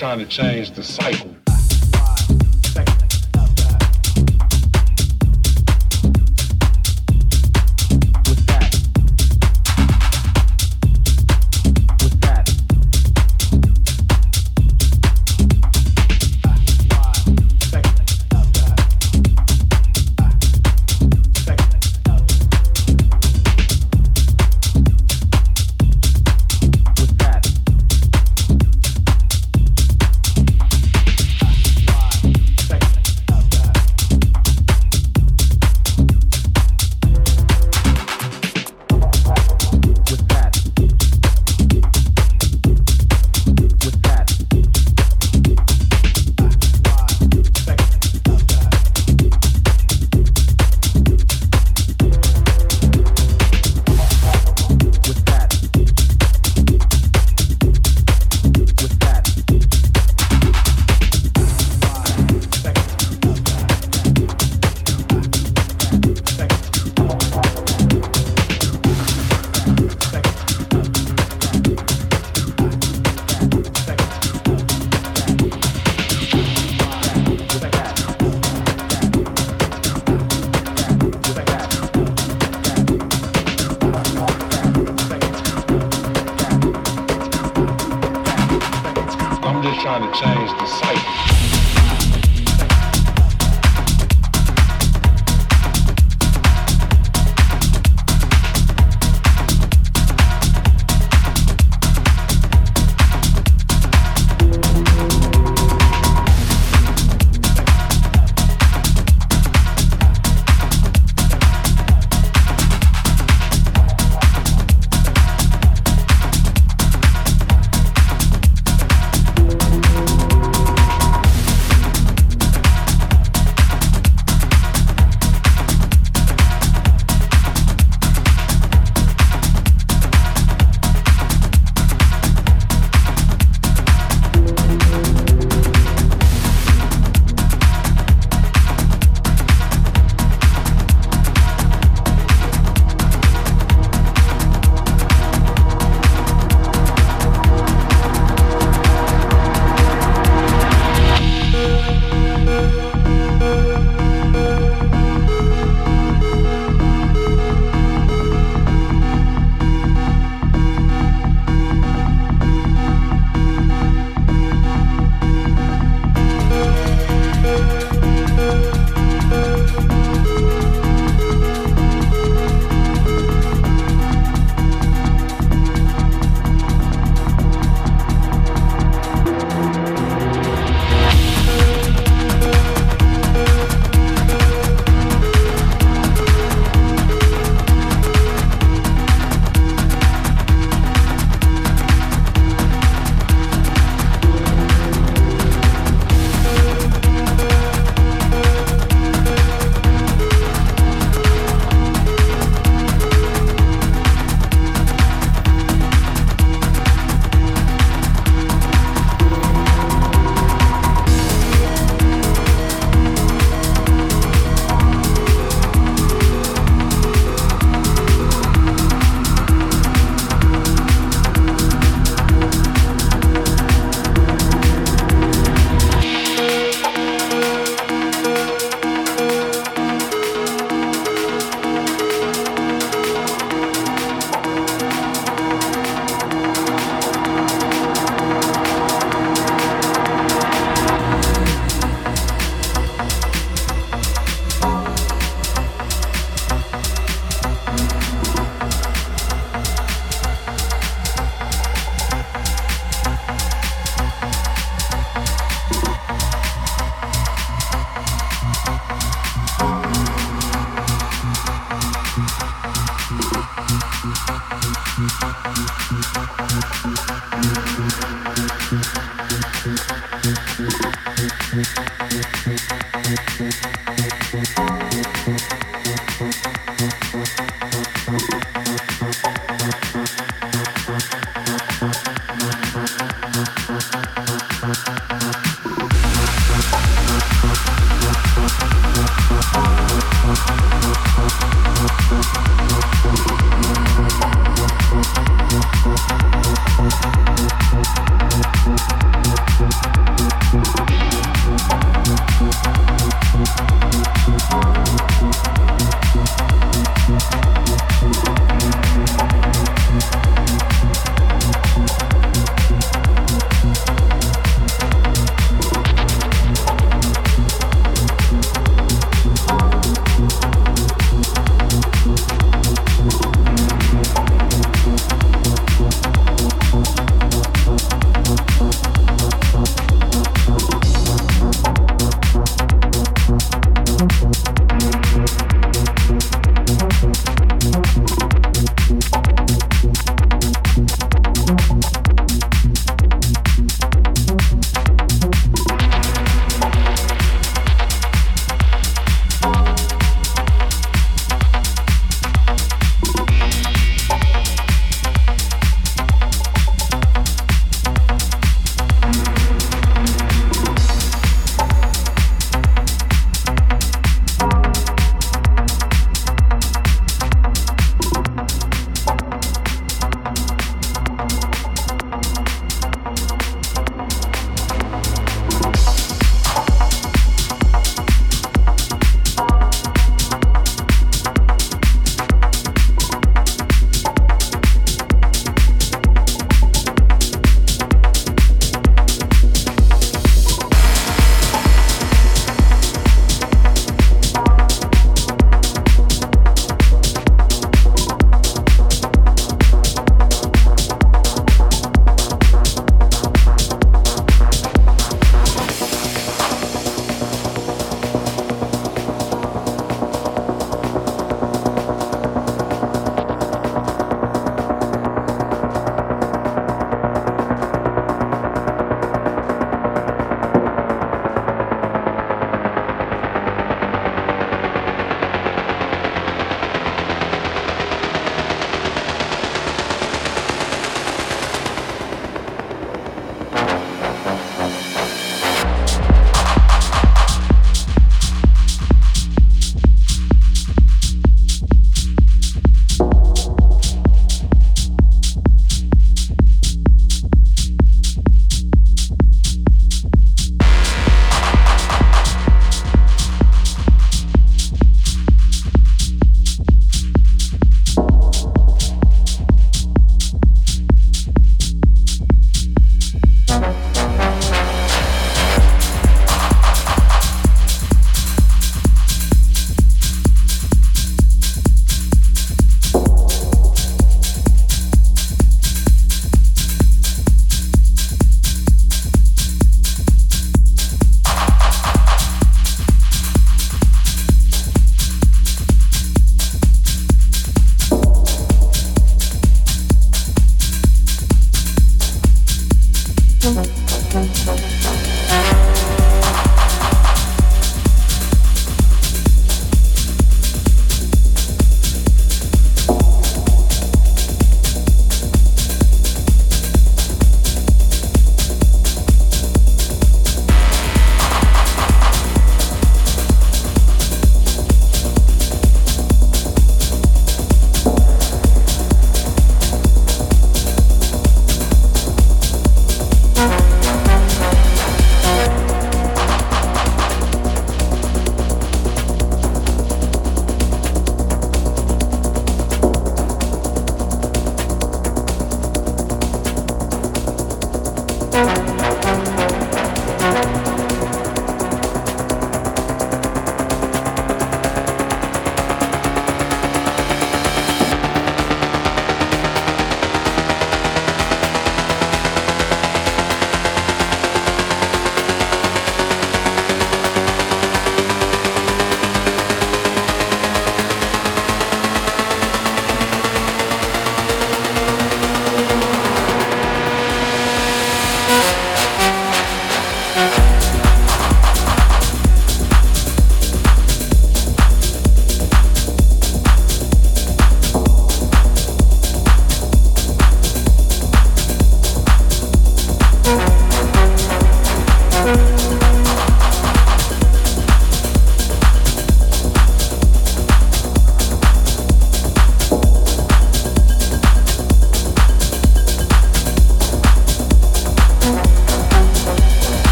trying to change the cycle.